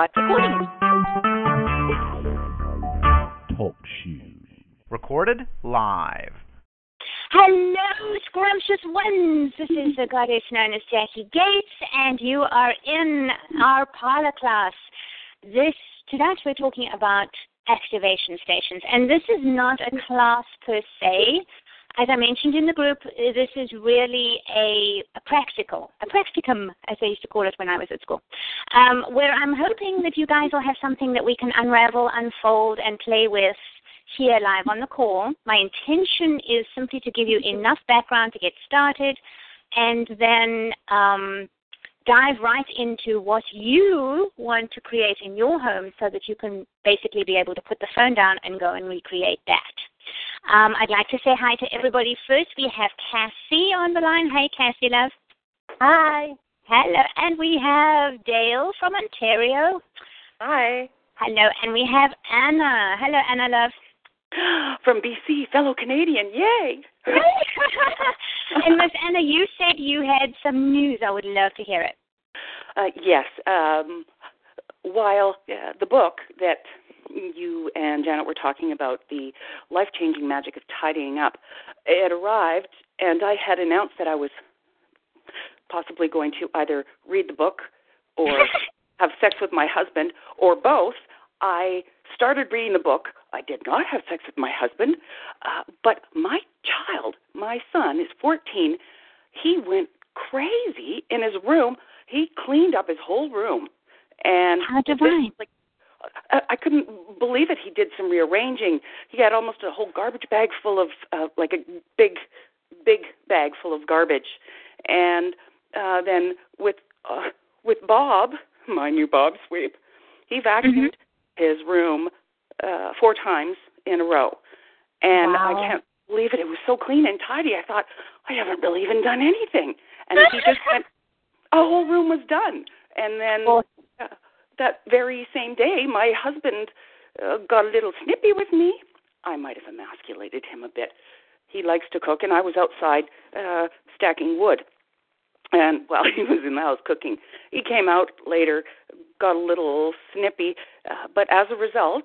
recording. Talk shoes. Recorded live. Hello, scrumptious ones. This is the goddess known as Jackie Gates, and you are in our parlor class. This tonight we're talking about activation stations, and this is not a class per se. As I mentioned in the group, this is really a, a practical, a practicum, as they used to call it when I was at school, um, where I'm hoping that you guys will have something that we can unravel, unfold, and play with here live on the call. My intention is simply to give you enough background to get started and then um, dive right into what you want to create in your home so that you can basically be able to put the phone down and go and recreate that. Um, I'd like to say hi to everybody. First, we have Cassie on the line. Hey, Cassie, love. Hi. Hello. And we have Dale from Ontario. Hi. Hello. And we have Anna. Hello, Anna, love. From BC, fellow Canadian. Yay. and Miss Anna, you said you had some news. I would love to hear it. Uh, yes. Um, while uh, the book that you and Janet were talking about, the life changing magic of tidying up, it arrived, and I had announced that I was possibly going to either read the book or have sex with my husband or both. I started reading the book. I did not have sex with my husband, uh, but my child, my son, is 14. He went crazy in his room. He cleaned up his whole room, and how divine! Like I, I couldn't believe it. He did some rearranging. He had almost a whole garbage bag full of, uh, like a big, big bag full of garbage, and uh, then with uh, with Bob, my new Bob sweep, he vacuumed mm-hmm. his room uh, four times in a row, and wow. I can't believe it. It was so clean and tidy. I thought I haven't really even done anything, and he just went. A whole room was done, and then well, uh, that very same day, my husband uh, got a little snippy with me. I might have emasculated him a bit. He likes to cook, and I was outside uh, stacking wood. And while he was in the house cooking, he came out later, got a little snippy. Uh, but as a result,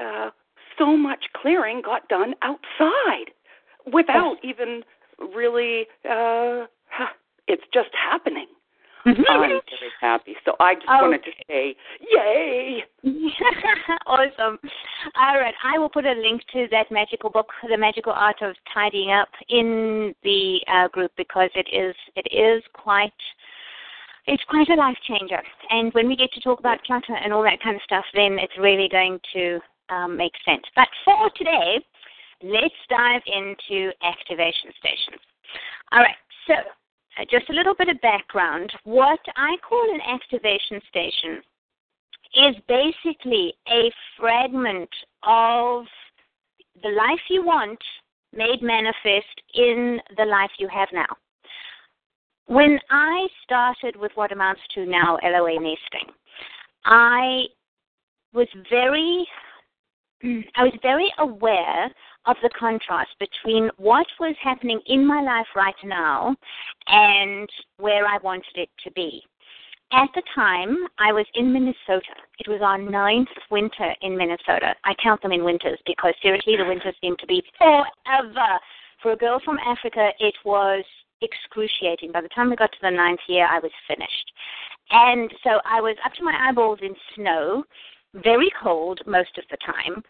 uh, so much clearing got done outside without even really. Uh, it's just happening. Mm-hmm. I'm very happy. So I just oh. wanted to say, yay! awesome. All right, I will put a link to that magical book, The Magical Art of Tidying Up, in the uh, group because it is it is quite it's quite a life changer. And when we get to talk about clutter and all that kind of stuff, then it's really going to um, make sense. But for today, let's dive into activation stations. All right, so Uh, just a little bit of background. What I call an activation station is basically a fragment of the life you want made manifest in the life you have now. When I started with what amounts to now LOA nesting, I was very I was very aware of the contrast between what was happening in my life right now and where I wanted it to be. At the time, I was in Minnesota. It was our ninth winter in Minnesota. I count them in winters because seriously, the winters seem to be forever. For a girl from Africa, it was excruciating. By the time we got to the ninth year, I was finished. And so I was up to my eyeballs in snow, very cold most of the time,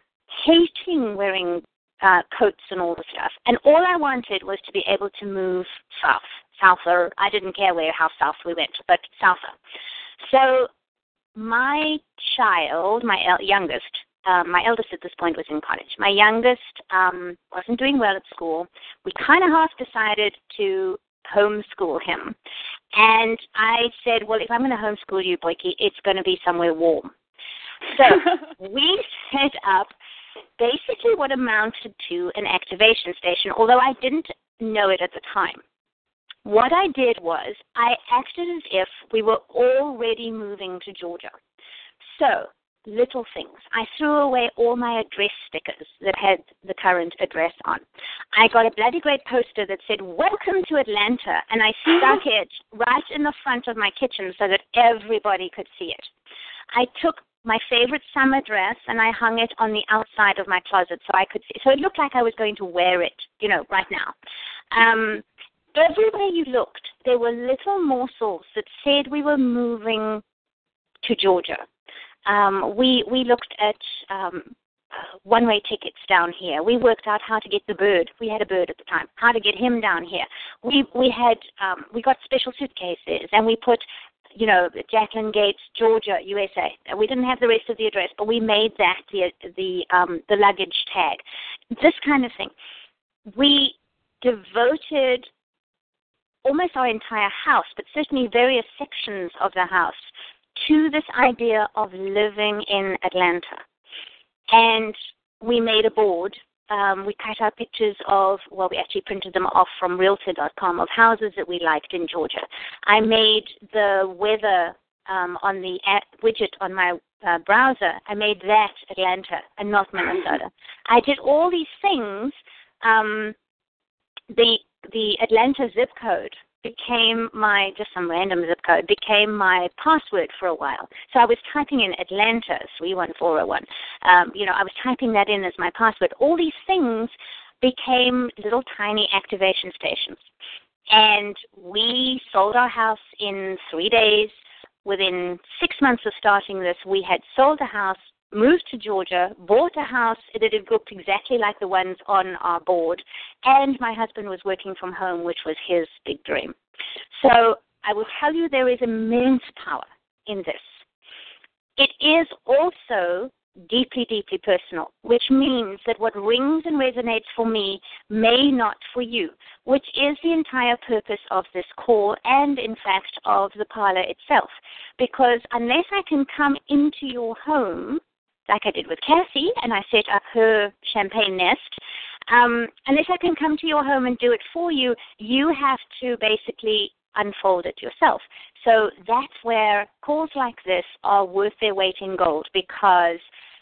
hating wearing uh, coats and all the stuff. And all I wanted was to be able to move south, souther. I didn't care where, how south we went, but souther. So my child, my el- youngest, um, my eldest at this point was in college. My youngest um, wasn't doing well at school. We kind of half decided to homeschool him. And I said, well, if I'm going to homeschool you, Boyke, it's going to be somewhere warm. So we set up basically what amounted to an activation station, although I didn't know it at the time. What I did was I acted as if we were already moving to Georgia. So, little things. I threw away all my address stickers that had the current address on. I got a bloody great poster that said, Welcome to Atlanta, and I stuck it right in the front of my kitchen so that everybody could see it. I took my favorite summer dress and I hung it on the outside of my closet so I could see. So it looked like I was going to wear it, you know, right now. Um, everywhere you looked, there were little morsels that said we were moving to Georgia. Um, we we looked at um, one way tickets down here. We worked out how to get the bird. We had a bird at the time. How to get him down here. We we had um, we got special suitcases and we put you know, Jacqueline Gates, Georgia, USA. We didn't have the rest of the address, but we made that the the um, the luggage tag. This kind of thing. We devoted almost our entire house, but certainly various sections of the house, to this idea of living in Atlanta. And we made a board. Um, we cut out pictures of, well, we actually printed them off from Realtor.com of houses that we liked in Georgia. I made the weather um, on the widget on my uh, browser. I made that Atlanta and not Minnesota. I did all these things. Um, the the Atlanta zip code became my just some random zip code became my password for a while. So I was typing in Atlanta three one four zero one. Um, you know, I was typing that in as my password. All these things became little tiny activation stations, and we sold our house in three days. Within six months of starting this, we had sold a house moved to Georgia, bought a house that looked exactly like the ones on our board, and my husband was working from home, which was his big dream. So I will tell you there is immense power in this. It is also deeply, deeply personal, which means that what rings and resonates for me may not for you, which is the entire purpose of this call and, in fact, of the parlor itself. Because unless I can come into your home like I did with Cassie, and I set up her champagne nest. Um, unless I can come to your home and do it for you, you have to basically unfold it yourself. So that's where calls like this are worth their weight in gold because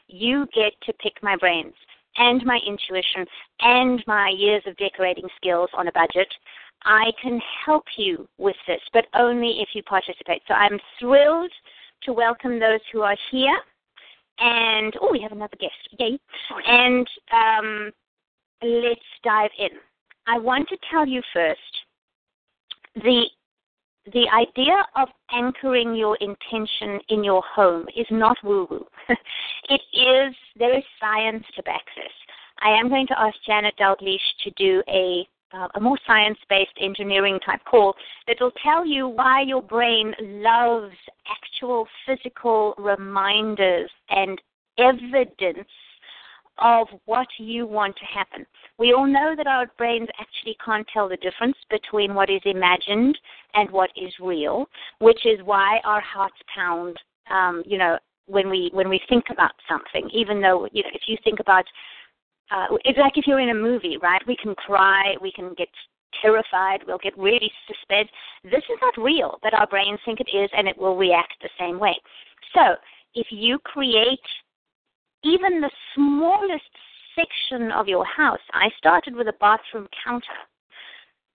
you get to pick my brains and my intuition and my years of decorating skills on a budget. I can help you with this, but only if you participate. So I'm thrilled to welcome those who are here and oh, we have another guest. Yay! And um, let's dive in. I want to tell you first the the idea of anchoring your intention in your home is not woo woo. it is there is science to back this. I am going to ask Janet Dalgleish to do a uh, a more science-based engineering type call that will tell you why your brain loves actual physical reminders and evidence of what you want to happen. We all know that our brains actually can't tell the difference between what is imagined and what is real, which is why our hearts pound. Um, you know, when we when we think about something, even though you know, if you think about uh, it's like if you're in a movie, right? We can cry, we can get terrified, we'll get really suspensed. This is not real, but our brains think it is, and it will react the same way. So, if you create even the smallest section of your house, I started with a bathroom counter.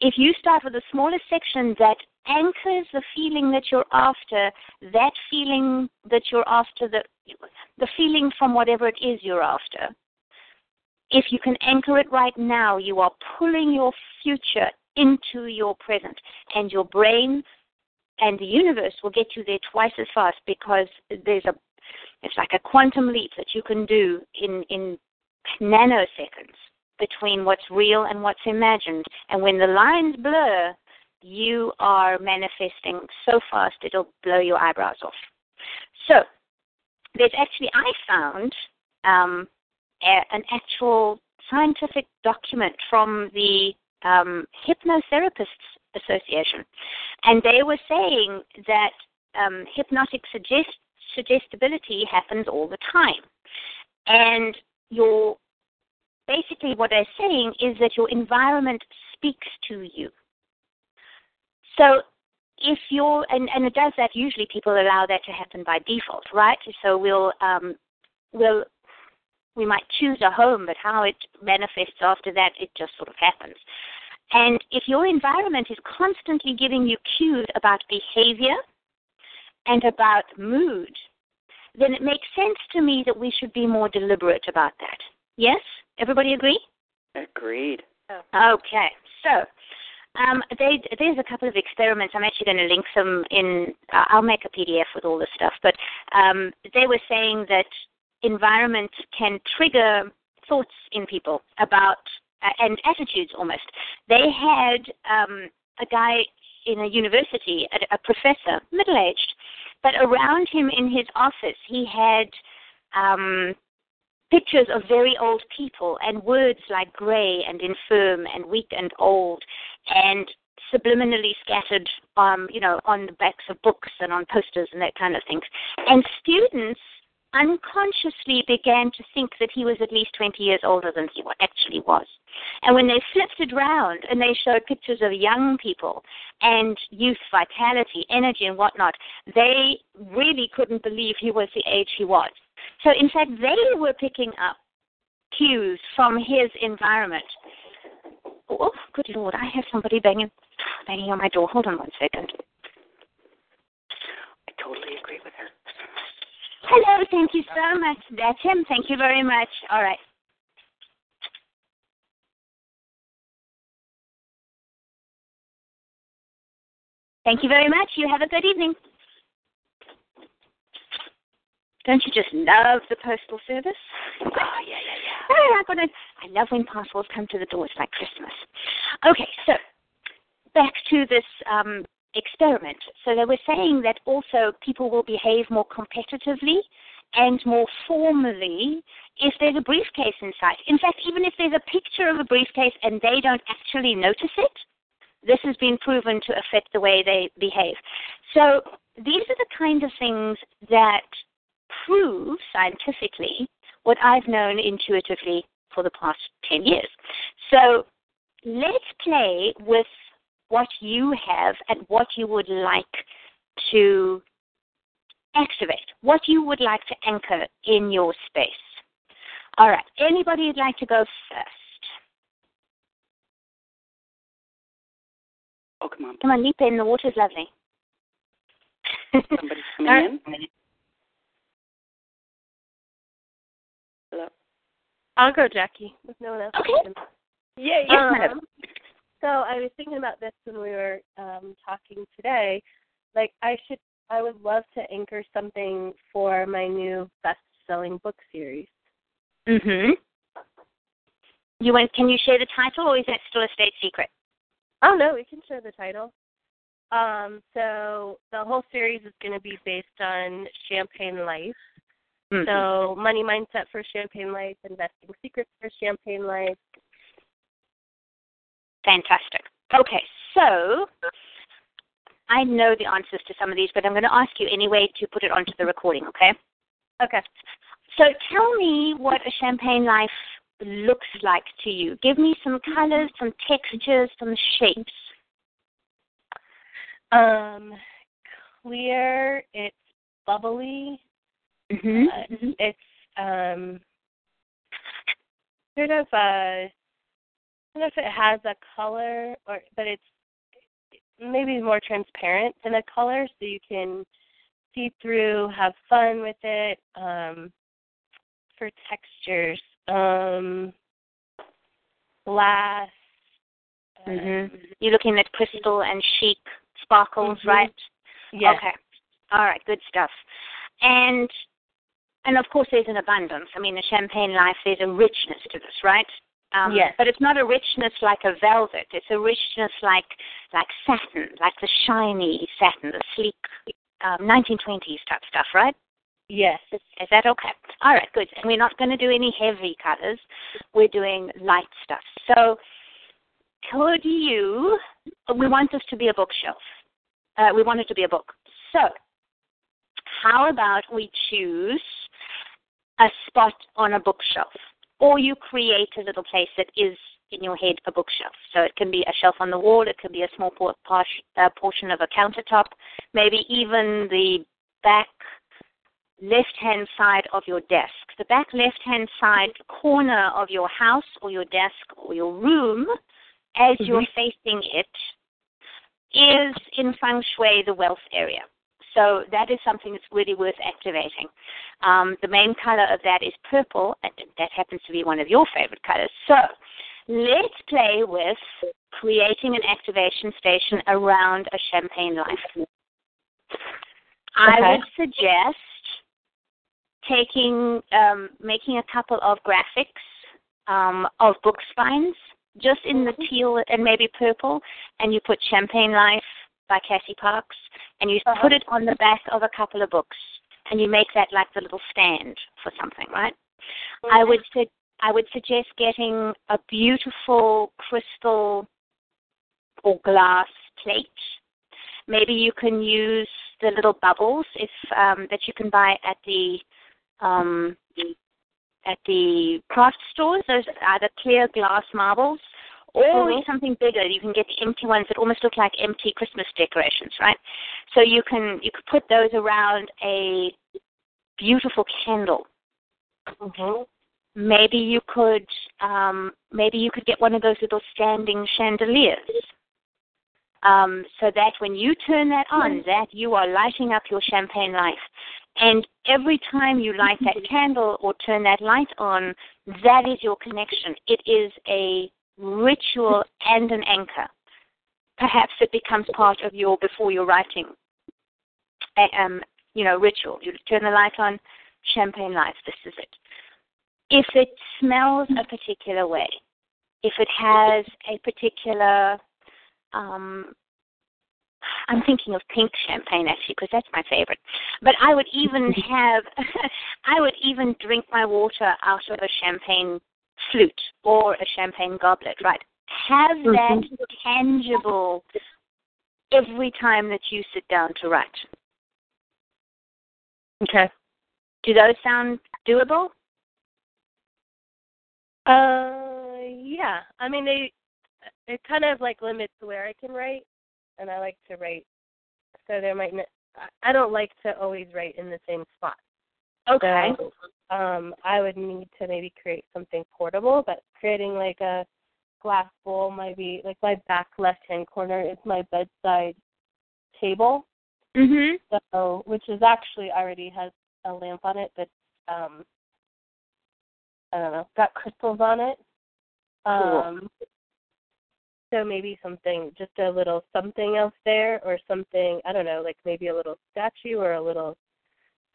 If you start with the smallest section that anchors the feeling that you're after, that feeling that you're after, the, the feeling from whatever it is you're after, if you can anchor it right now, you are pulling your future into your present. And your brain and the universe will get you there twice as fast because there's a it's like a quantum leap that you can do in, in nanoseconds between what's real and what's imagined. And when the lines blur, you are manifesting so fast it'll blow your eyebrows off. So, there's actually, I found um, a, an actual scientific document from the um, Hypnotherapists Association, and they were saying that um, hypnotic suggest- suggestibility happens all the time, and your basically what they're saying is that your environment speaks to you. So if you're and, and it does that usually people allow that to happen by default, right? So we'll um, we'll we might choose a home, but how it manifests after that, it just sort of happens. And if your environment is constantly giving you cues about behavior and about mood, then it makes sense to me that we should be more deliberate about that. Yes? Everybody agree? Agreed. Okay, so um, they, there's a couple of experiments. I'm actually going to link them in. Uh, I'll make a PDF with all this stuff. But um, they were saying that environment can trigger thoughts in people about uh, and attitudes almost. They had um, a guy in a university, a, a professor, middle aged, but around him in his office he had um, pictures of very old people and words like grey and infirm and weak and old and subliminally scattered um, you know, on the backs of books and on posters and that kind of thing. And students unconsciously began to think that he was at least 20 years older than he actually was. And when they flipped it round and they showed pictures of young people and youth, vitality, energy, and whatnot, they really couldn't believe he was the age he was. So, in fact, they were picking up cues from his environment. Oh, good Lord, I have somebody banging, banging on my door. Hold on one second. I totally agree with her. Hello, thank you so much. That's him. Thank you very much. All right. Thank you very much. You have a good evening. Don't you just love the postal service? Oh yeah, yeah, yeah. I'm gonna, I love when parcels come to the door. It's like Christmas. Okay, so back to this um, experiment. So they were saying that also people will behave more competitively and more formally if there's a briefcase in sight. In fact, even if there's a picture of a briefcase and they don't actually notice it, this has been proven to affect the way they behave. So these are the kind of things that prove scientifically what I've known intuitively for the past 10 years. So let's play with what you have and what you would like to activate, what you would like to anchor in your space. All right, anybody would like to go first? Oh, come on. Come on, leap in. The water's lovely. Somebody's coming All right. in. Hello. I'll go, Jackie, if no one else. Okay. can. Yay! Yes, madam. Um, so I was thinking about this when we were um, talking today. Like I should, I would love to anchor something for my new best-selling book series. Mhm. You want? Can you share the title, or is that still a state secret? Oh no, we can share the title. Um, so the whole series is going to be based on Champagne Life. Mhm. So money mindset for Champagne Life, investing secrets for Champagne Life. Fantastic. Okay, so I know the answers to some of these, but I'm going to ask you anyway to put it onto the recording. Okay. Okay. So tell me what a champagne life looks like to you. Give me some colors, some textures, some shapes. Um, clear. It's bubbly. Mhm. Uh, it's um sort of a I don't know if it has a color or but it's maybe more transparent than a color so you can see through, have fun with it. Um for textures. Um glass. Mhm. um, You're looking at crystal and chic sparkles, Mhm. right? Yes. Okay. All right, good stuff. And and of course there's an abundance. I mean the champagne life there's a richness to this, right? Um, Yes. But it's not a richness like a velvet. It's a richness like like satin, like the shiny satin, the sleek um, 1920s type stuff, right? Yes. Is, is that okay? All right, good. And we're not going to do any heavy colors. We're doing light stuff. So, could you? We want this to be a bookshelf. Uh, we want it to be a book. So, how about we choose a spot on a bookshelf, or you create a little place that is in your head a bookshelf. So it can be a shelf on the wall. It can be a small por- por- uh, portion of a countertop. Maybe even the back left hand side of your desk. The back left hand side corner of your house or your desk or your room, as you're facing it, is in feng shui the wealth area. So that is something that's really worth activating. Um, the main color of that is purple, and that happens to be one of your favorite colors. So let's play with creating an activation station around a champagne life. I Okay. would suggest taking, um, making a couple of graphics um, of book spines, just in the teal and maybe purple, and you put Champagne Life by Cassie Parks, and you Uh-huh. put it on the back of a couple of books, and you make that like the little stand for something, right? I would su- I would suggest getting a beautiful crystal or glass plate. Maybe you can use the little bubbles if um, that you can buy at the um, at the craft stores. Those are the clear glass marbles, or Mhm. something bigger. You can get the empty ones that almost look like empty Christmas decorations, right? So you can you could put those around a beautiful candle Mhm. maybe you could um, maybe you could get one of those little standing chandeliers um, so that when you turn that on that you are lighting up your champagne life and every time you light that candle or turn that light on that is your connection it is a ritual and an anchor. Perhaps it becomes part of your before you're writing um, you know ritual. You turn the light on champagne life this is it. If it smells a particular way, if it has a particular, um, I'm thinking of pink champagne actually because that's my favorite. But I would even have, I would even drink my water out of a champagne flute or a champagne goblet, right? Have that tangible every time that you sit down to write. Okay. Do those sound doable? Uh, yeah. I mean, they it kind of like limits where I can write, and I like to write. So there might not. I- I don't like to always write in the same spot. Okay. So, um, I would need to maybe create something portable, but creating like a glass bowl might be like my back left hand corner is my bedside table. Mhm. So which is actually already has a lamp on it but um I don't know, got crystals on it. Um so maybe something just a little something else there or something I don't know, like maybe a little statue or a little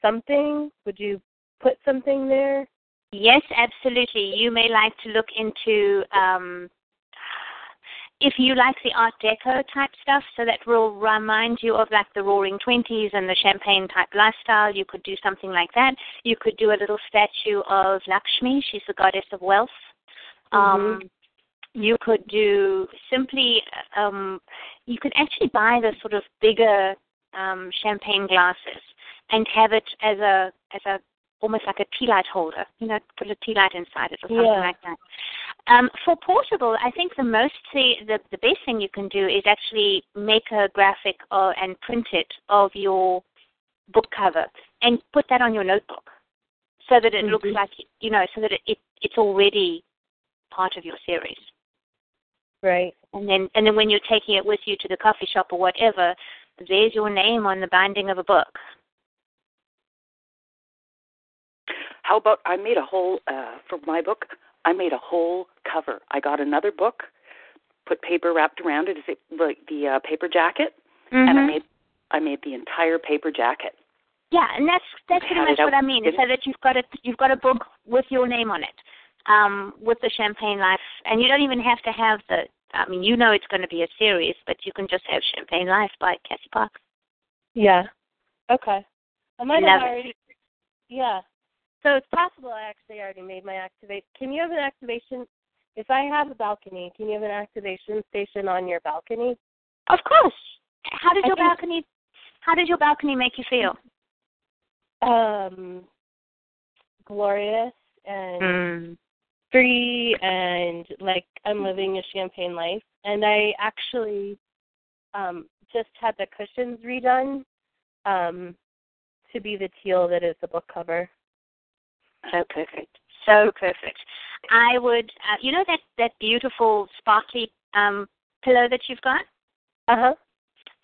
something. Would you put something there? Yes, absolutely. You may like to look into um, if you like the Art Deco type stuff, so that will remind you of like the Roaring Twenties and the Champagne type lifestyle. You could do something like that. You could do a little statue of Lakshmi. She's the goddess of wealth. Um, you could do simply. Um, you could actually buy the sort of bigger um, champagne glasses and have it as a as a almost like a tea light holder. You know, put a tea light inside it or something Yeah. like that. Um, for portable, I think the most the, the the best thing you can do is actually make a graphic or, and print it of your book cover and put that on your notebook so that it looks Mhm. like you know so that it, it it's already part of your series Right. and then and then when you're taking it with you to the coffee shop or whatever there's your name on the binding of a book How about I made a whole uh for my book? I made a whole cover. I got another book, put paper wrapped around it as it, like the uh, paper jacket, and I Mhm. made I made the entire paper jacket. Yeah, and that's that's pretty much what I mean. So that you've got a you've got a book with your name on it, um, with the Champagne Life, and you don't even have to have the. I mean, you know it's going to be a series, but you can just have Champagne Life by Cassie Parks. Yeah. Okay. I might Love have it. already Yeah. So it's possible I actually already made my activate can you have an activation if I have a balcony, can you have an activation station on your balcony? Of course. How I your think- balcony? How does your balcony make you feel? Um glorious and Mm. free and like I'm living a champagne life. And I actually um just had the cushions redone um to be the teal that is the book cover. So perfect. So perfect. I would, uh, you know that that beautiful sparkly um, pillow that you've got. Uh huh.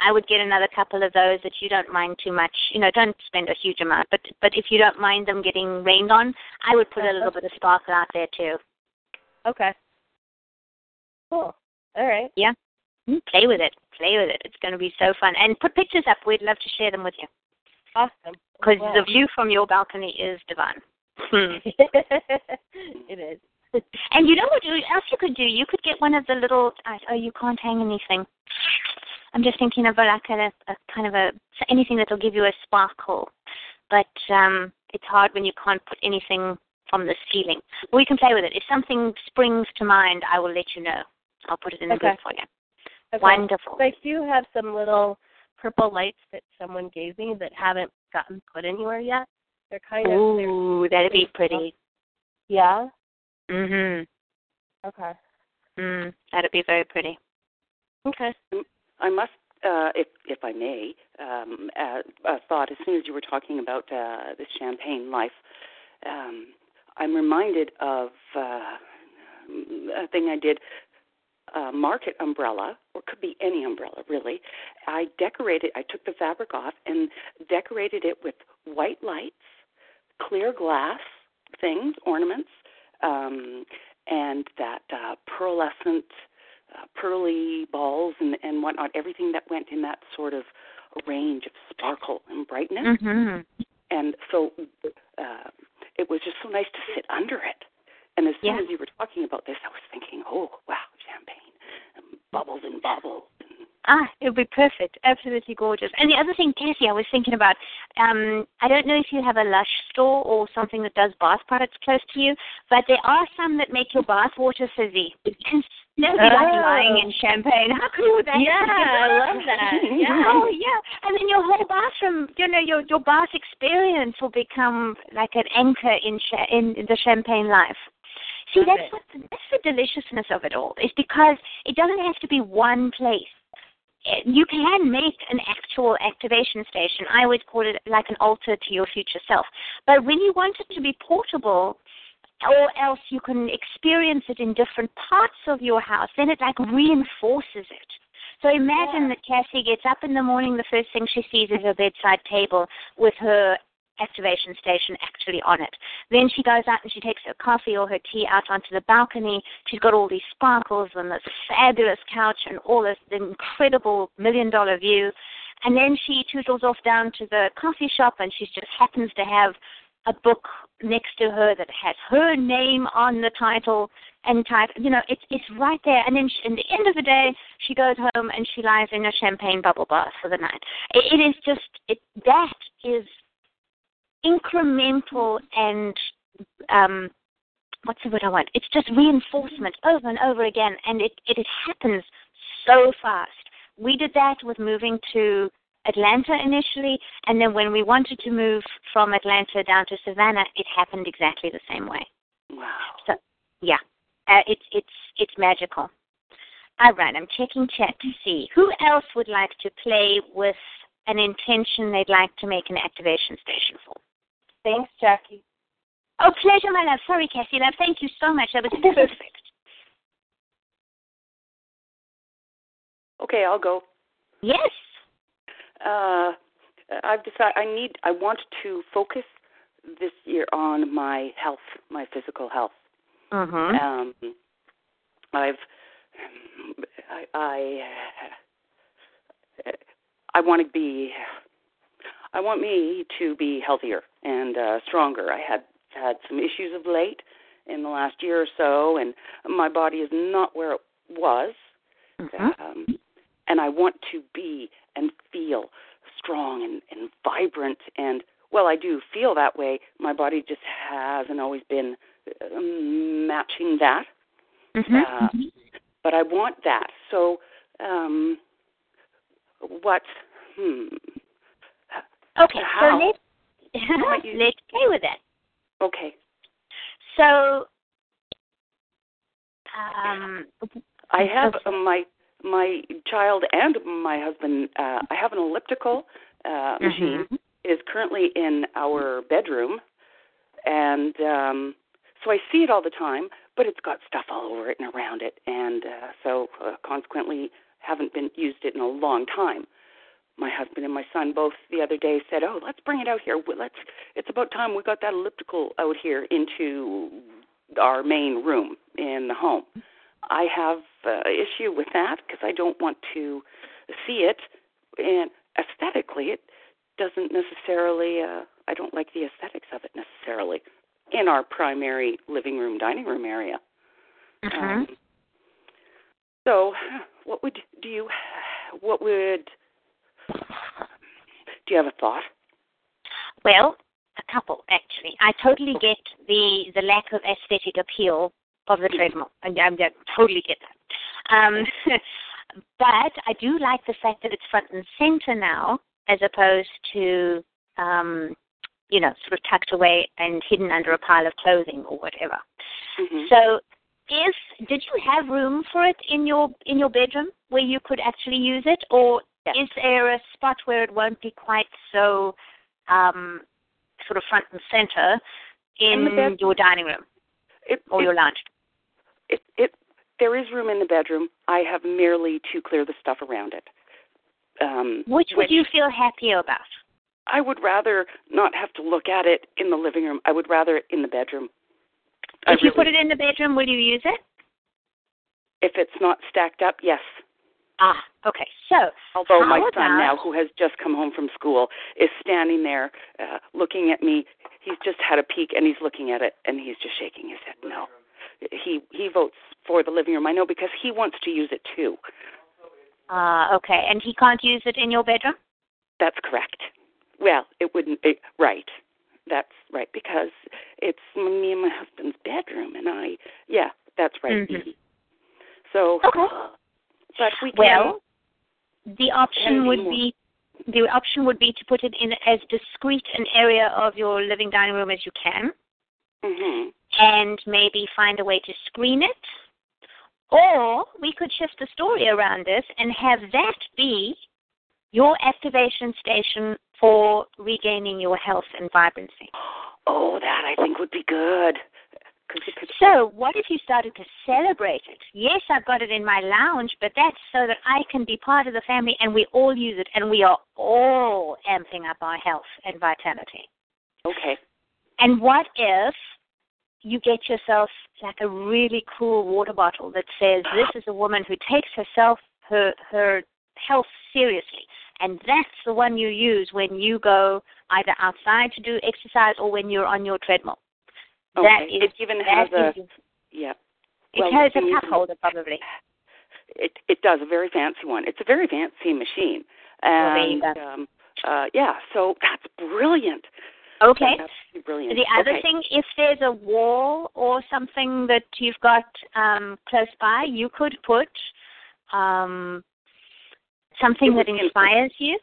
I would get another couple of those that you don't mind too much. You know, don't spend a huge amount, but but if you don't mind them getting rained on, I would put a little bit of sparkle out there too. Okay. Cool. All right. Yeah. Mm, Play with it. Play with it. It's going to be so fun. And put pictures up. We'd love to share them with you Awesome. because Wow. the view from your balcony is divine. It is. And you know what else you could do? You could get one of the little. uh, Oh, you can't hang anything. I'm just thinking of like a, a kind of a anything that'll give you a sparkle, but um, it's hard when you can't put anything from the ceiling. We can play with it. If something springs to mind, I will let you know. I'll put it in the Okay. group for you. Okay. Wonderful. I do have some little purple lights that someone gave me that haven't gotten put anywhere yet. They're kind of they're, Ooh, that'd be pretty. yeah. Mhm. Okay. Mm, that'd be very pretty. Okay. I must, uh, if if I may, um, uh, a thought as soon as you were talking about uh, this champagne life, um, I'm reminded of uh, a thing I did. A market umbrella, or could be any umbrella, really. I decorated. I took the fabric off and decorated it with white lights, clear glass things, ornaments, um, and that uh, pearlescent uh, pearly balls and, and whatnot, everything that went in that sort of range of sparkle and brightness. Mhm. And so uh, it was just so nice to sit under it. And as soon Yeah. as you were talking about this, I was thinking, oh, wow, champagne, and bubbles and bubbles. Ah, it would be perfect. Absolutely gorgeous. And the other thing, Cassie, I was thinking about, um, I don't know if you have a Lush store or something that does bath products close to you, but there are some that make your bath water fizzy. Nobody like Oh. lying in champagne. How cool would that Yeah, be? I love that. Yeah. Oh yeah, and then your whole bathroom, you know, your your bath experience will become like an anchor in cha- in, the champagne life. See, that's what that's the deliciousness of it all. Is because it doesn't have to be one place. You can make an actual activation station. I would call it like an altar to your future self. But when you want it to be portable, or else you can experience it in different parts of your house, then it like reinforces it. So imagine that Cassie gets up in the morning, the first thing she sees is her bedside table with her activation station actually on it. Then she goes out and she takes her coffee or her tea out onto the balcony. She's got all these sparkles and this fabulous couch and all this incredible million dollar view. And then she tootles off down to the coffee shop and she just happens to have a book next to her that has her name on the title and type you know it's it's right there and then she, in the end of the day she goes home and she lies in a champagne bubble bath for the night it, it is just it that is incremental and um what's the word I want? It's just reinforcement over and over again and it, it, it happens so fast. We did that with moving to Atlanta initially and then when we wanted to move from Atlanta down to Savannah, it happened exactly the same way. wow. So yeah. Uh, it's it's it's magical. All right, I'm checking chat to see who else would like to play with an intention they'd like to make an activation station for. Thanks, Jackie. Oh, pleasure, my love. Sorry, Cassie, love. Thank you so much. That was perfect. Okay, I'll go. Yes. Uh, I've decided I need. I want to focus this year on my health, my physical health. Mhm. Um, I've, I, I, I want to be, I want me to be healthier and uh, stronger. I had had some issues of late in the last year or so, and my body is not where it was. Mhm. Um, and I want to be and feel strong and, and vibrant. And well, I do feel that way. My body just hasn't always been um, matching that. Mhm. Uh, but I want that. So, um, what? Hmm. Okay, How? so let's let's play with that. Okay. So, um, I have Okay. my my child and my husband. Uh, I have an elliptical uh, machine. mhm. is currently in our bedroom, and um, so I see it all the time. But it's got stuff all over it and around it, and uh, so uh, consequently haven't been used it in a long time. My husband and my son both the other day said, "Oh, let's bring it out here. Let's. It's about time we got that elliptical out here into our main room in the home." I have uh, issue with that because I don't want to see it, and aesthetically, it doesn't necessarily. Uh, I don't like the aesthetics of it necessarily in our primary living room, dining room area. Mm-hmm. Um, so, what would do you? What would do you have a thought? Well, a couple actually. I totally get the the lack of aesthetic appeal of the treadmill, and I'm I totally get that. Um, but I do like the fact that it's front and center now, as opposed to um, you know sort of tucked away and hidden under a pile of clothing or whatever. Mm-hmm. So, if did you have room for it in your in your bedroom where you could actually use it, or Yes. is there a spot where it won't be quite so um, sort of front and center in, In bed- your dining room it, or it, your lounge? it, it, there is room in the bedroom. I have merely to clear the stuff around it. Um, Which would you feel happier about? I would rather not have to look at it in the living room. I would rather it in the bedroom. I If you really- put it in the bedroom, will you use it? if it's not stacked up, yes. Ah, okay. So, Although my How son now, who has just come home from school, is standing there uh, looking at me. He's just had a peek and he's looking at it and he's just shaking his head. No, he he votes for the living room. I know because he wants to use it too. uh, okay, and he can't use it in your bedroom. That's correct. Well, it wouldn't. It, right. That's right because it's me and my husband's bedroom, and I. Yeah, that's right. Mhm. So, Okay. but we can. Well, the option would more? be the option would be to put it in as discreet an area of your living dining room as you can, hmm and maybe find a way to screen it. Or we could shift the story around this and have that be your activation station for regaining your health and vibrancy. Oh, that I think would be good. 'Cause it could, So, what if you started to celebrate it? Yes, I've got it in my lounge, but that's so that I can be part of the family and we all use it and we are all amping up our health and vitality. okay. And what if you get yourself like a really cool water bottle that says this is a woman who takes herself her her health seriously and that's the one you use when you go either outside to do exercise or when you're on your treadmill. That Okay. is it even has a is- yeah. it well, has a cup holder probably. It it does a very fancy one. It's a very fancy machine. Well, And go. um uh yeah, so that's brilliant. Okay. That's brilliant. The other okay. thing, if there's a wall or something that you've got um, close by, you could put um, something that inspires you.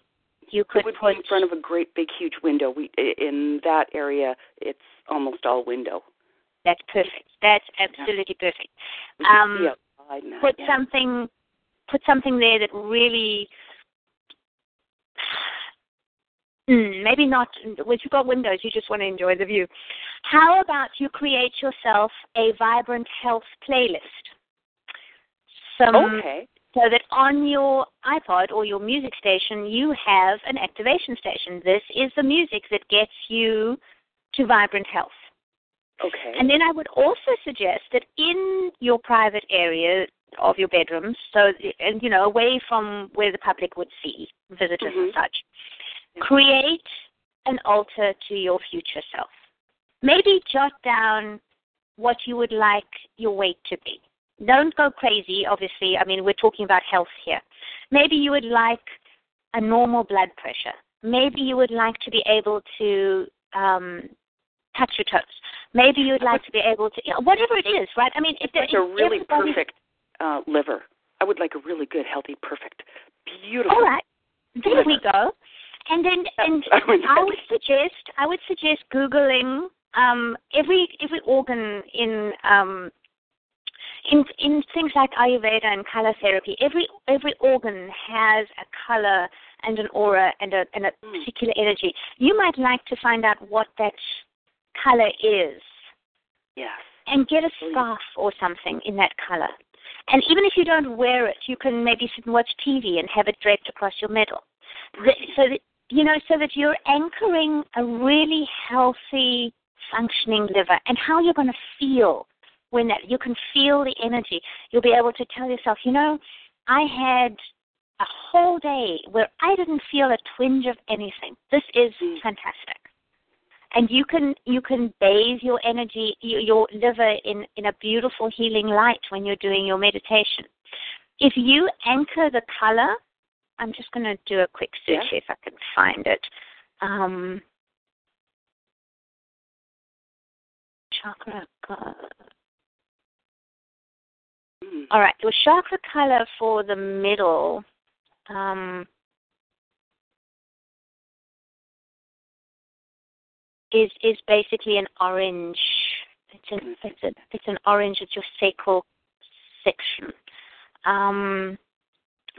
You it could would put in front of a great big huge window. We in that area it's almost all window. that's perfect. That's absolutely perfect. Um, Put something put something there that really Mm, maybe not. When you've got windows, you just want to enjoy the view. How about you create yourself a vibrant health playlist? Some, Okay. So that on your iPod or your music station, you have an activation station. This is the music that gets you to vibrant health. Okay. And then I would also suggest that in your private area of your bedrooms, so and you know away from where the public would see visitors and Mhm. such, create an altar to your future self. Maybe jot down what you would like your weight to be. Don't go crazy, obviously. I mean, we're talking about health here. Maybe you would like a normal blood pressure. Maybe you would like to be able to um, touch your toes. Maybe you would like to be able to, you know, whatever it is, right? I mean, if there like a really perfect uh liver. I would like a really good, healthy, perfect, beautiful. All right, there we go. And then, and I would- I would suggest, I would suggest googling um, every every organ in um, in in things like Ayurveda and color therapy. Every every organ has a color and an aura and a and a Mm. particular energy. You might like to find out what that color is Yes. and get a scarf or something in that color. And even if you don't wear it, you can maybe sit and watch TV and have it draped across your middle. So that you know, so that you're anchoring a really healthy, functioning liver, and how you're going to feel when that you can feel the energy. You'll be able to tell yourself, you know, I had a whole day where I didn't feel a twinge of anything. This is Mm. fantastic. And you can you can bathe your energy your, your liver in in a beautiful healing light when you're doing your meditation. If you anchor the color, I'm just going to do a quick search Yeah. if I can find it. Um, chakra. Mm. All right, the chakra color for the middle. Um, is is basically an orange. It's an it's a it's an orange. It's your sacral section. Um,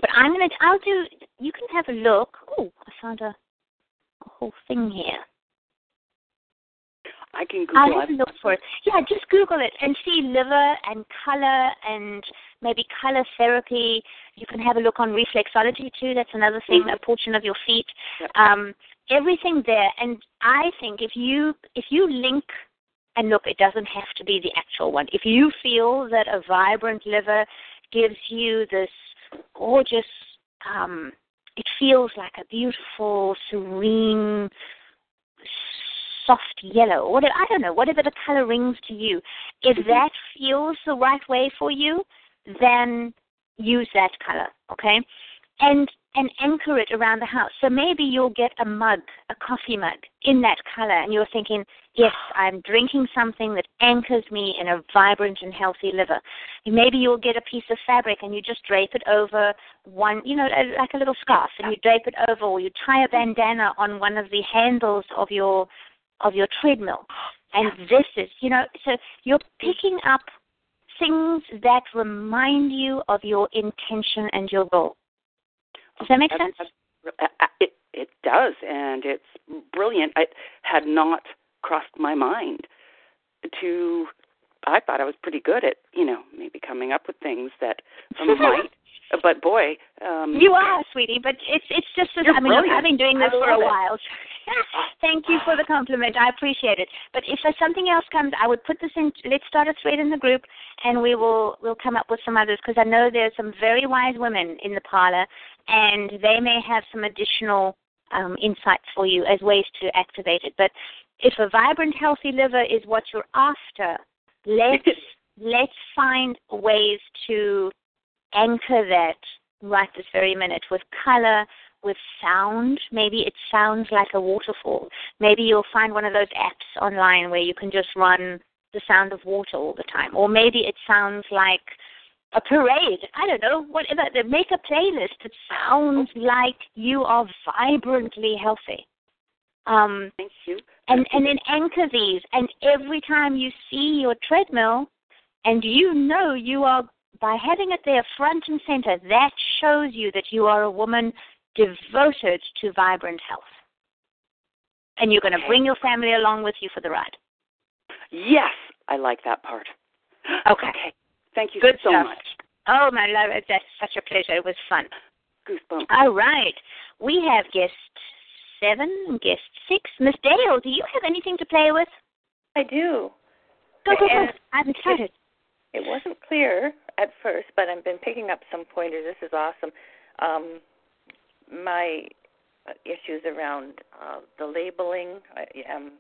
but I'm gonna I'll do. You can have a look. Oh, I found a, a whole thing here. I can I'll Google have a it. look for it. Yeah, just Google it and see liver and color and maybe color therapy. You can have a look on reflexology too. That's another thing, Mhm. a portion of your feet. Yep. Um, everything there. And I think if you if you link and look, it doesn't have to be the actual one. If you feel that a vibrant liver gives you this gorgeous, um, it feels like a beautiful, serene, soft yellow, or whatever, I don't know, whatever the color rings to you. If Mhm. that feels the right way for you, then use that color, okay? And and anchor it around the house. So maybe you'll get a mug, a coffee mug, in that color, and you're thinking, yes, I'm drinking something that anchors me in a vibrant and healthy liver. Maybe you'll get a piece of fabric and you just drape it over one, you know, like a little scarf, and you drape it over, or you tie a bandana on one of the handles of your of your treadmill. And this is, you know, so you're picking up things that remind you of your intention and your goal. Does that make sense? uh, uh, It it does, and it's brilliant. It had not crossed my mind to. I thought I was pretty good at, you know, maybe coming up with things that might. But boy, um, You are, sweetie, but it's it's just as I mean, look. I've been doing this for a it. while. Thank you for the compliment. I appreciate it. But if something else comes, I would put this in. Let's start a thread in the group, and we will we'll come up with some others because I know there's some very wise women in the parlor, and they may have some additional um, insights for you as ways to activate it. But if a vibrant, healthy liver is what you're after, let's let's find ways to anchor that right this very minute with color, with sound. Maybe it sounds like a waterfall. Maybe you'll find one of those apps online where you can just run the sound of water all the time. Or maybe it sounds like a parade. I don't know, whatever. Make a playlist that sounds like you are vibrantly healthy. Um, Thank you. and and then anchor these and every time you see your treadmill and you know you are by having it there front and center that shows you that you are a woman devoted to vibrant health and you're going to bring your family along with you for the ride Yes, I like that part. Okay. Okay. Thank you Good so stuff. much. oh my love that's such a pleasure it was fun Goosebumps. all right we have guest seven and guest six miss dale do you have anything to play with I do. go go go i'm excited It wasn't clear at first, but I've been picking up some pointers. This is awesome. Um, my issues around uh, the labeling, I am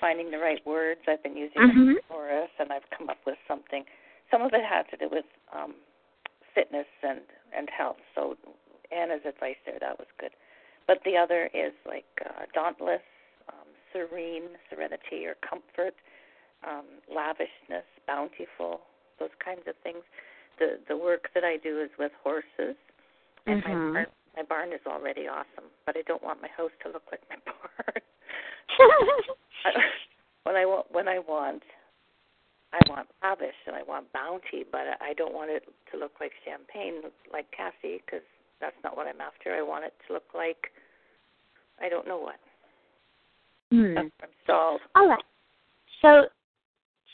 finding the right words. I've been using Mhm. the thesaurus, and I've come up with something. Some of it had to do with um, fitness and and health. So Anna's advice there that was good. But the other is like uh, dauntless, um, serene, serenity, or comfort, um, lavishness, bountiful, those kinds of things. The the work that I do is with horses, and Mhm. my barn, my barn is already awesome. But I don't want my house to look like my barn. when I want when I want I want lavish and I want bounty, but I don't want it to look like champagne like Cassie because that's not what I'm after. I want it to look like I don't know what. Hmm. That's where I'm stalled. All right. So,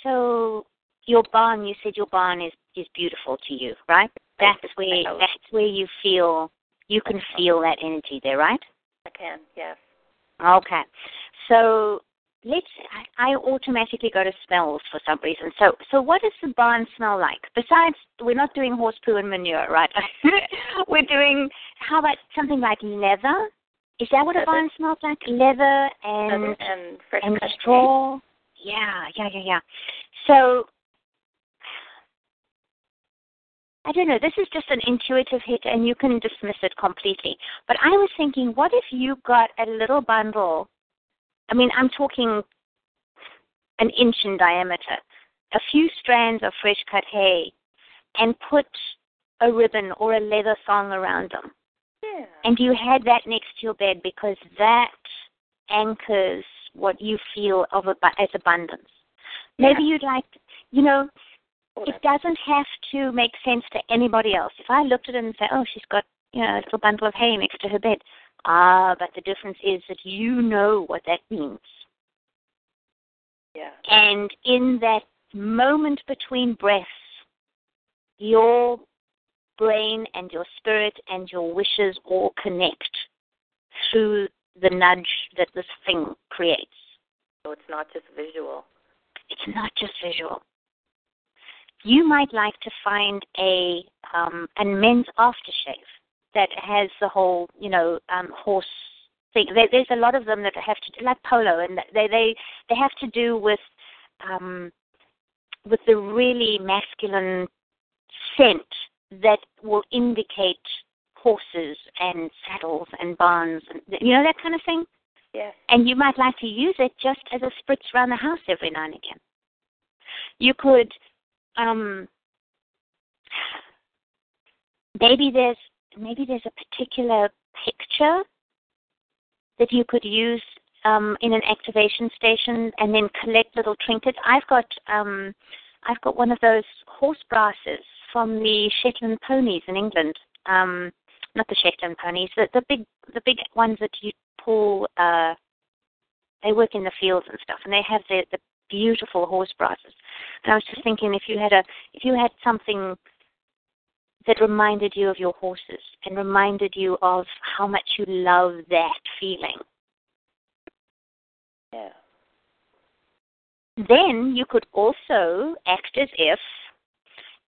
so your barn. You said your barn is is beautiful to you, right? That's where that's where you feel You can feel that energy there, right? I can, yes. Okay. So let's I, I automatically go to smells for some reason. So so what does the barn smell like? Besides we're not doing horse poo and manure, right? we're doing how about something like leather? Is that what Leather. a barn smells like? Leather and and, and fresh and straw. Yeah, yeah, yeah, yeah. So I don't know. This is just an intuitive hit, and you can dismiss it completely. But I was thinking, what if you got a little bundle? I mean, I'm talking an inch in diameter, a few strands of fresh cut hay, and put a ribbon or a leather thong around them Yeah. and you had that next to your bed because that anchors what you feel of abu- as abundance. Maybe you'd like, you know, it doesn't have to make sense to anybody else. If I looked at it and say, "Oh, she's got, you know, a little bundle of hay next to her bed," ah, but the difference is that you know what that means, yeah. and in that moment between breaths, your brain and your spirit and your wishes all connect through the nudge that this thing creates. So it's not just visual. It's not just visual. You might like to find a um, a men's aftershave that has the whole, you know, um, horse thing. There, there's a lot of them that have to do, like polo, and they they they have to do with um, with the really masculine scent that will indicate horses and saddles and barns, and you know that kind of thing Yes. and you might like to use it just as a spritz around the house every now and again. You could, um, maybe there's maybe there's a particular picture that you could use um, in an activation station and then collect little trinkets. I've got um, I've got one of those horse brasses from the Shetland ponies in England. Um, not the Shetland ponies, the, the big the big ones that you pull. Uh, they work in the fields and stuff, and they have the the beautiful horse brasses. And I was just thinking, if you had a if you had something that reminded you of your horses and reminded you of how much you love that feeling, Yeah. then you could also act as if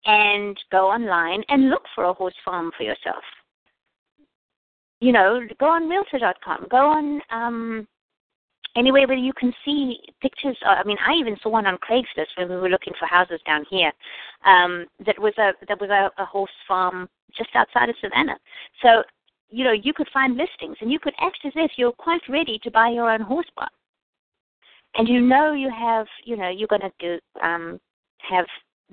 and go online and look for a horse farm for yourself. You know, go on realtor.com, go on um, anywhere where you can see pictures. uh, I mean, I even saw one on Craigslist when we were looking for houses down here. Um, that was a that was a, a horse farm just outside of Savannah. So, you know, you could find listings and you could act as if you're quite ready to buy your own horse barn and you know you have you know you're going to do um have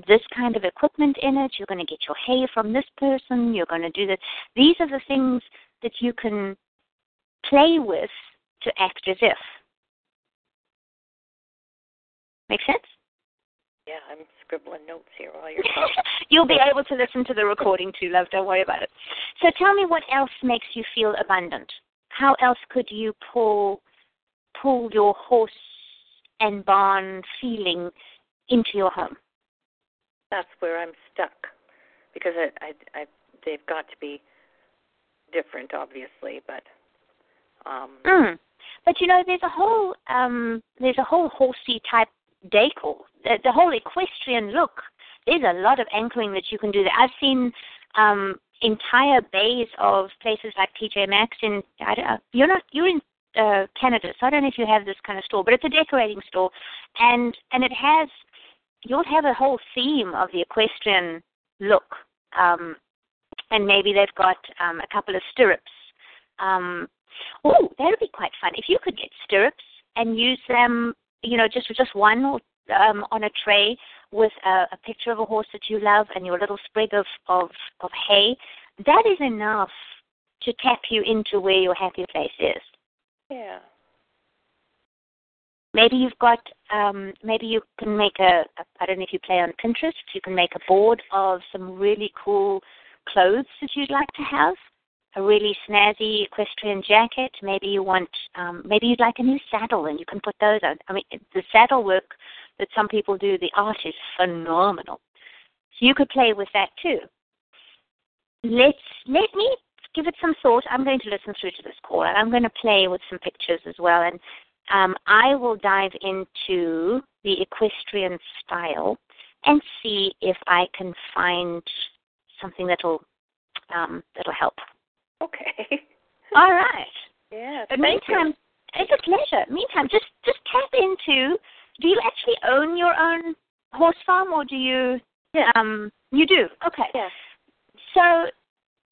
this kind of equipment in it you're going to get your hay from this person you're going to do this these are the things that you can play with to act as if make sense? Yeah, I'm scribbling notes here while you're talking. you'll be able to listen to the recording too love. Don't worry about it. So tell me what else makes you feel abundant. How else could you pull pull your horse and barn feeling into your home? That's where I'm stuck because I, I, I, they've got to be different, obviously, but um, Mm. But you know, there's a whole um, there's a whole horsey type decor, the, the whole equestrian look. There's a lot of anchoring that you can do there. I've seen um, entire bays of places like TJ Maxx in. I don't, you're not you're in uh, Canada, so I don't know if you have this kind of store, but it's a decorating store, and and it has you'll have a whole theme of the equestrian look, um, and maybe they've got um, a couple of stirrups. Um, Oh, that would be quite fun. If you could get stirrups and use them, you know, just just one um, on a tray with a, a picture of a horse that you love and your little sprig of, of, of hay, that is enough to tap you into where your happy place is. yeah, Maybe you've got, um, maybe you can make a, a, I don't know if you play on Pinterest, you can make a board of some really cool clothes that you'd like to have. A really snazzy equestrian jacket. Maybe you want, um, maybe you'd like a new saddle and you can put those on. I mean, the saddle work that some people do, the art is phenomenal. So you could play with that too. Let's, let me give it some thought. I'm going to listen through to this call, and I'm going to play with some pictures as well. And um, I will dive into the equestrian style and see if I can find something that'll um, that'll help. Okay. All right. Yeah. But meantime, you. it's a pleasure. Meantime, just just tap into. Do you actually own your own horse farm, or do you? Yeah. Um, you do. Okay. Yeah. So,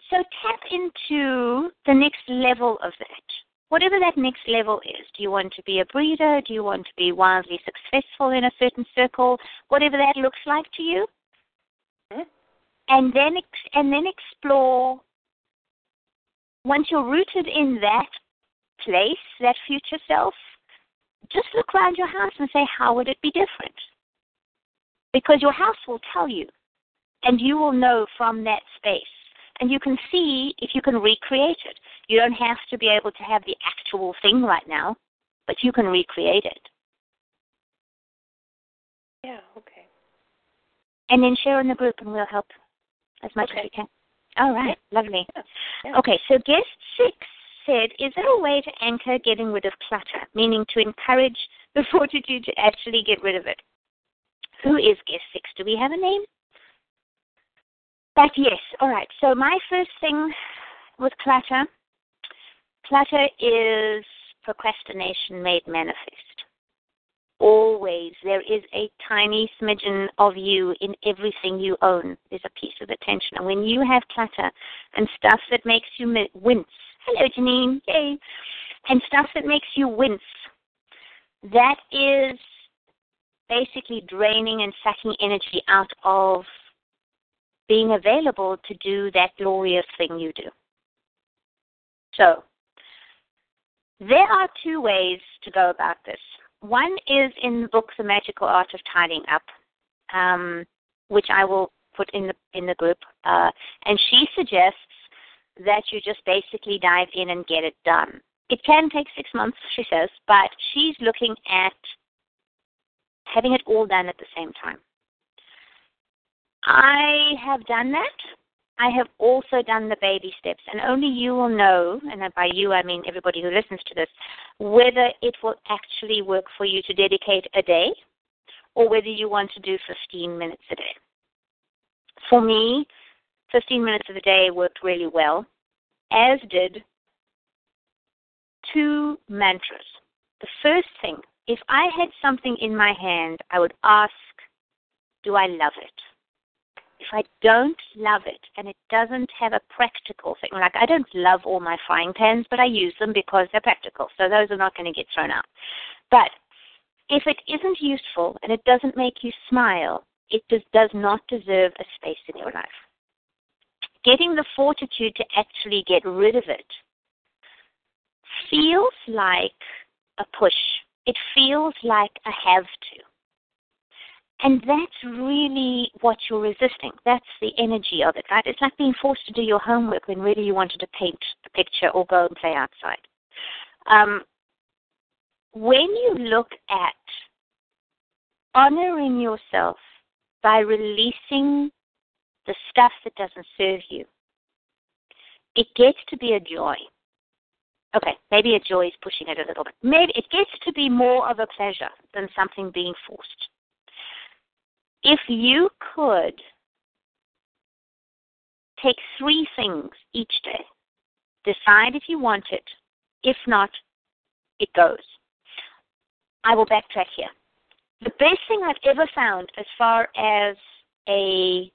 so tap into the next level of that. Whatever that next level is. Do you want to be a breeder? Do you want to be wildly successful in a certain circle? Whatever that looks like to you. Mhm. And then ex- and then explore. Once you're rooted in that place, that future self, just look around your house and say, how would it be different? Because your house will tell you, and you will know from that space. And you can see if you can recreate it. You don't have to be able to have the actual thing right now, but you can recreate it. Yeah. Okay. And then share in the group, and we'll help as much as we can. All right, lovely. Yeah. Yeah. Okay, so guest six said, Is there a way to anchor getting rid of clutter, meaning to encourage the fortitude to actually get rid of it? Who is guest six? Do we have a name? But yes, all right. So my first thing with clutter, clutter is procrastination made manifest. Always, there is a tiny smidgen of you in everything you own. There's a piece of attention. And when you have clutter and stuff that makes you wince, hello Janine, yay, and stuff that makes you wince, that is basically draining and sucking energy out of being available to do that glorious thing you do. So, there are two ways to go about this. One is in the book The Magical Art of Tidying Up, um, which I will put in the in the group. Uh, and she suggests that you just basically dive in and get it done. It can take six months, she says, but she's looking at having it all done at the same time. I have done that. I have also done the baby steps, and only you will know, and by you I mean everybody who listens to this, whether it will actually work for you to dedicate a day or whether you want to do 15 minutes a day. For me, 15 minutes of the day worked really well, as did two mantras. The first thing, if I had something in my hand, I would ask, Do I love it? I don't love it and it doesn't have a practical thing, like I don't love all my frying pans, but I use them because they're practical, so those are not going to get thrown out. But if it isn't useful and it doesn't make you smile, it just does not deserve a space in your life. Getting the fortitude to actually get rid of it feels like a push. It feels like a have to. And that's really what you're resisting. That's the energy of it, right? It's like being forced to do your homework when really you wanted to paint a picture or go and play outside. Um, when you look at honoring yourself by releasing the stuff that doesn't serve you, it gets to be a joy. Okay, maybe a joy is pushing it a little bit. Maybe it gets to be more of a pleasure than something being forced. If you could take three things each day, decide if you want it. If not, it goes. I will backtrack here. The best thing I've ever found as far as a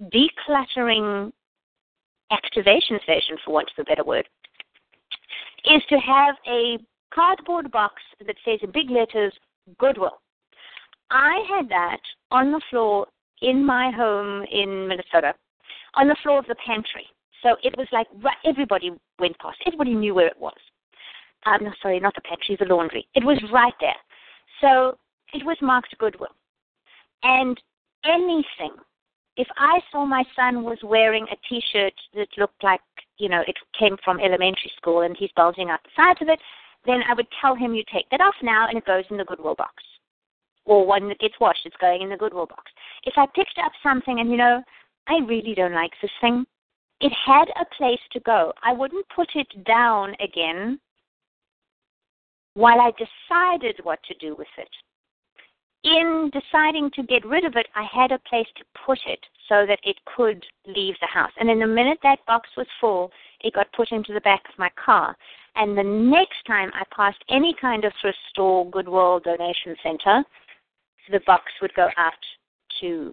decluttering activation station, for want of a better word, is to have a cardboard box that says in big letters, Goodwill. I had that on the floor in my home in Minnesota, on the floor of the pantry. So it was like everybody went past. Everybody knew where it was. Um, no, sorry, not the pantry, the laundry. It was right there. So it was marked Goodwill. And anything, if I saw my son was wearing a T-shirt that looked like, you know, it came from elementary school and he's bulging out the sides of it, then I would tell him, you take that off now and it goes in the Goodwill box. Or one that gets washed, it's going in the Goodwill box. If I picked up something and, you know, I really don't like this thing, it had a place to go. I wouldn't put it down again while I decided what to do with it. In deciding to get rid of it, I had a place to put it so that it could leave the house. And in the minute that box was full, it got put into the back of my car. And the next time I passed any kind of thrift store, Goodwill, donation center, the box would go out to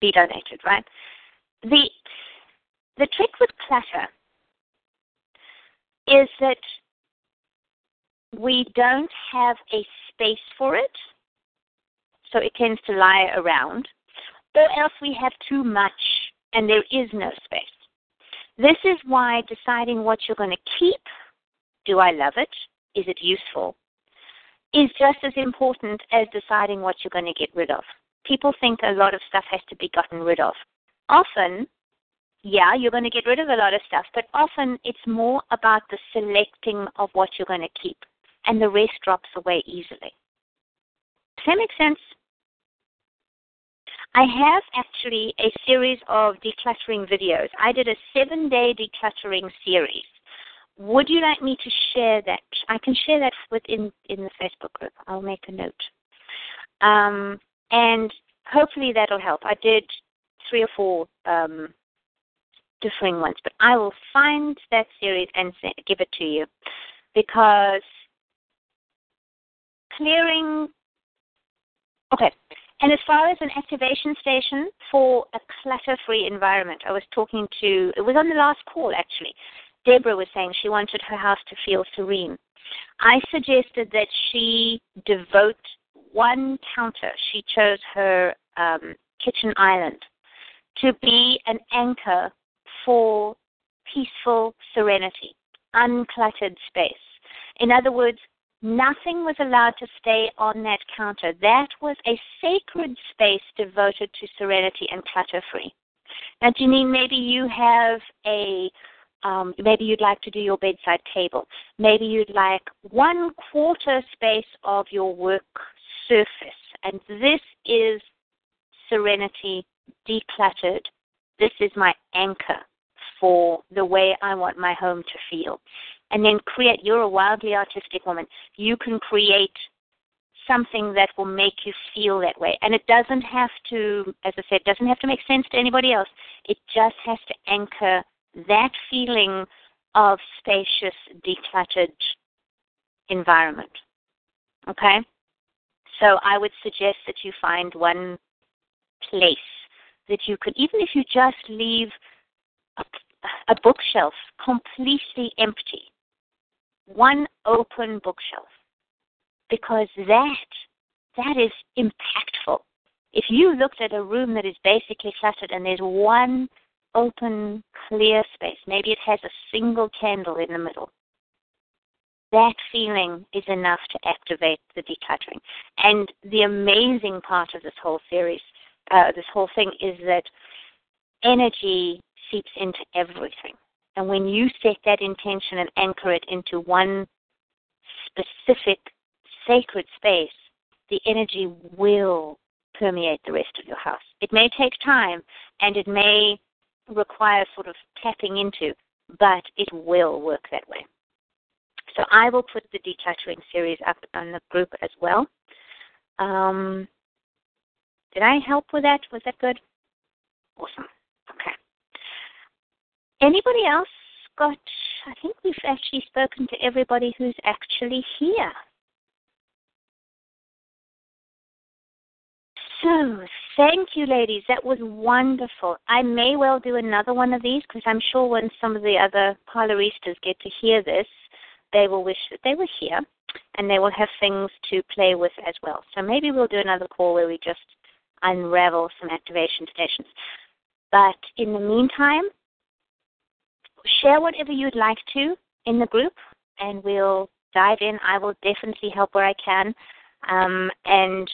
be donated, right? The the trick with clutter is that we don't have a space for it, so it tends to lie around, or else we have too much and there is no space. This is why deciding what you're going to keep, do I love it? Is it useful? Is just as important as deciding what you're going to get rid of. People think a lot of stuff has to be gotten rid of. Often, yeah, you're going to get rid of a lot of stuff, but often it's more about the selecting of what you're going to keep, and the rest drops away easily. Does that make sense? I have actually a series of decluttering videos. I did a seven day decluttering series. Would you like me to share that? I can share that within in the Facebook group. I'll make a note. Um, and hopefully that'll help. I did three or four um, differing ones, but I will find that series and give it to you because clearing. Okay, and as far as an activation station for a clutter free environment, I was talking to, it was on the last call actually. Deborah was saying she wanted her house to feel serene. I suggested that she devote one counter, she chose her um, kitchen island, to be an anchor for peaceful serenity, uncluttered space. In other words, Nothing was allowed to stay on that counter. That was a sacred space devoted to serenity and clutter free. Now, Janine, maybe you have a um, maybe you'd like to do your bedside table. Maybe you'd like one quarter space of your work surface. And this is serenity decluttered. This is my anchor for the way I want my home to feel and then create. You're a wildly artistic woman. You can create something that will make you feel that way. And it doesn't have to, as I said, doesn't have to make sense to anybody else. It just has to anchor that feeling of spacious, decluttered environment. Okay? So I would suggest that you find one place that you could, even if you just leave a, a bookshelf completely empty, one open bookshelf because that that is impactful. If you looked at a room that is basically cluttered and there's one open, clear space, maybe it has a single candle in the middle, that feeling is enough to activate the decluttering. And the amazing part of this whole series, uh, this whole thing, is that energy seeps into everything. And when you set that intention and anchor it into one specific sacred space, the energy will permeate the rest of your house. It may take time and it may require sort of tapping into, but it will work that way. So I will put the decluttering series up on the group as well. Um, did I help with that? Was that good? Awesome. Okay. Anybody else got? I think we've actually spoken to everybody who's actually here. Thank you, ladies. That was wonderful. I may well do another one of these because I'm sure when some of the other parloristas get to hear this, they will wish that they were here and they will have things to play with as well. So maybe we'll do another call where we just unravel some activation stations. But in the meantime, share whatever you'd like to in the group, and we'll dive in. I will definitely help where I can. Um, and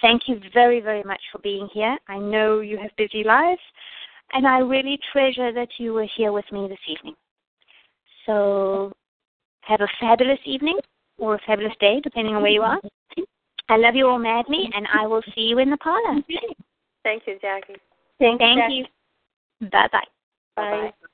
thank you very, very much for being here. I know you have busy lives, and I really treasure that you were here with me this evening. So have a fabulous evening or a fabulous day, depending on where you are. I love you all madly, and I will see you in the parlor. Thank you, Jackie. Thank, Thank you. Bye bye. Bye. Bye.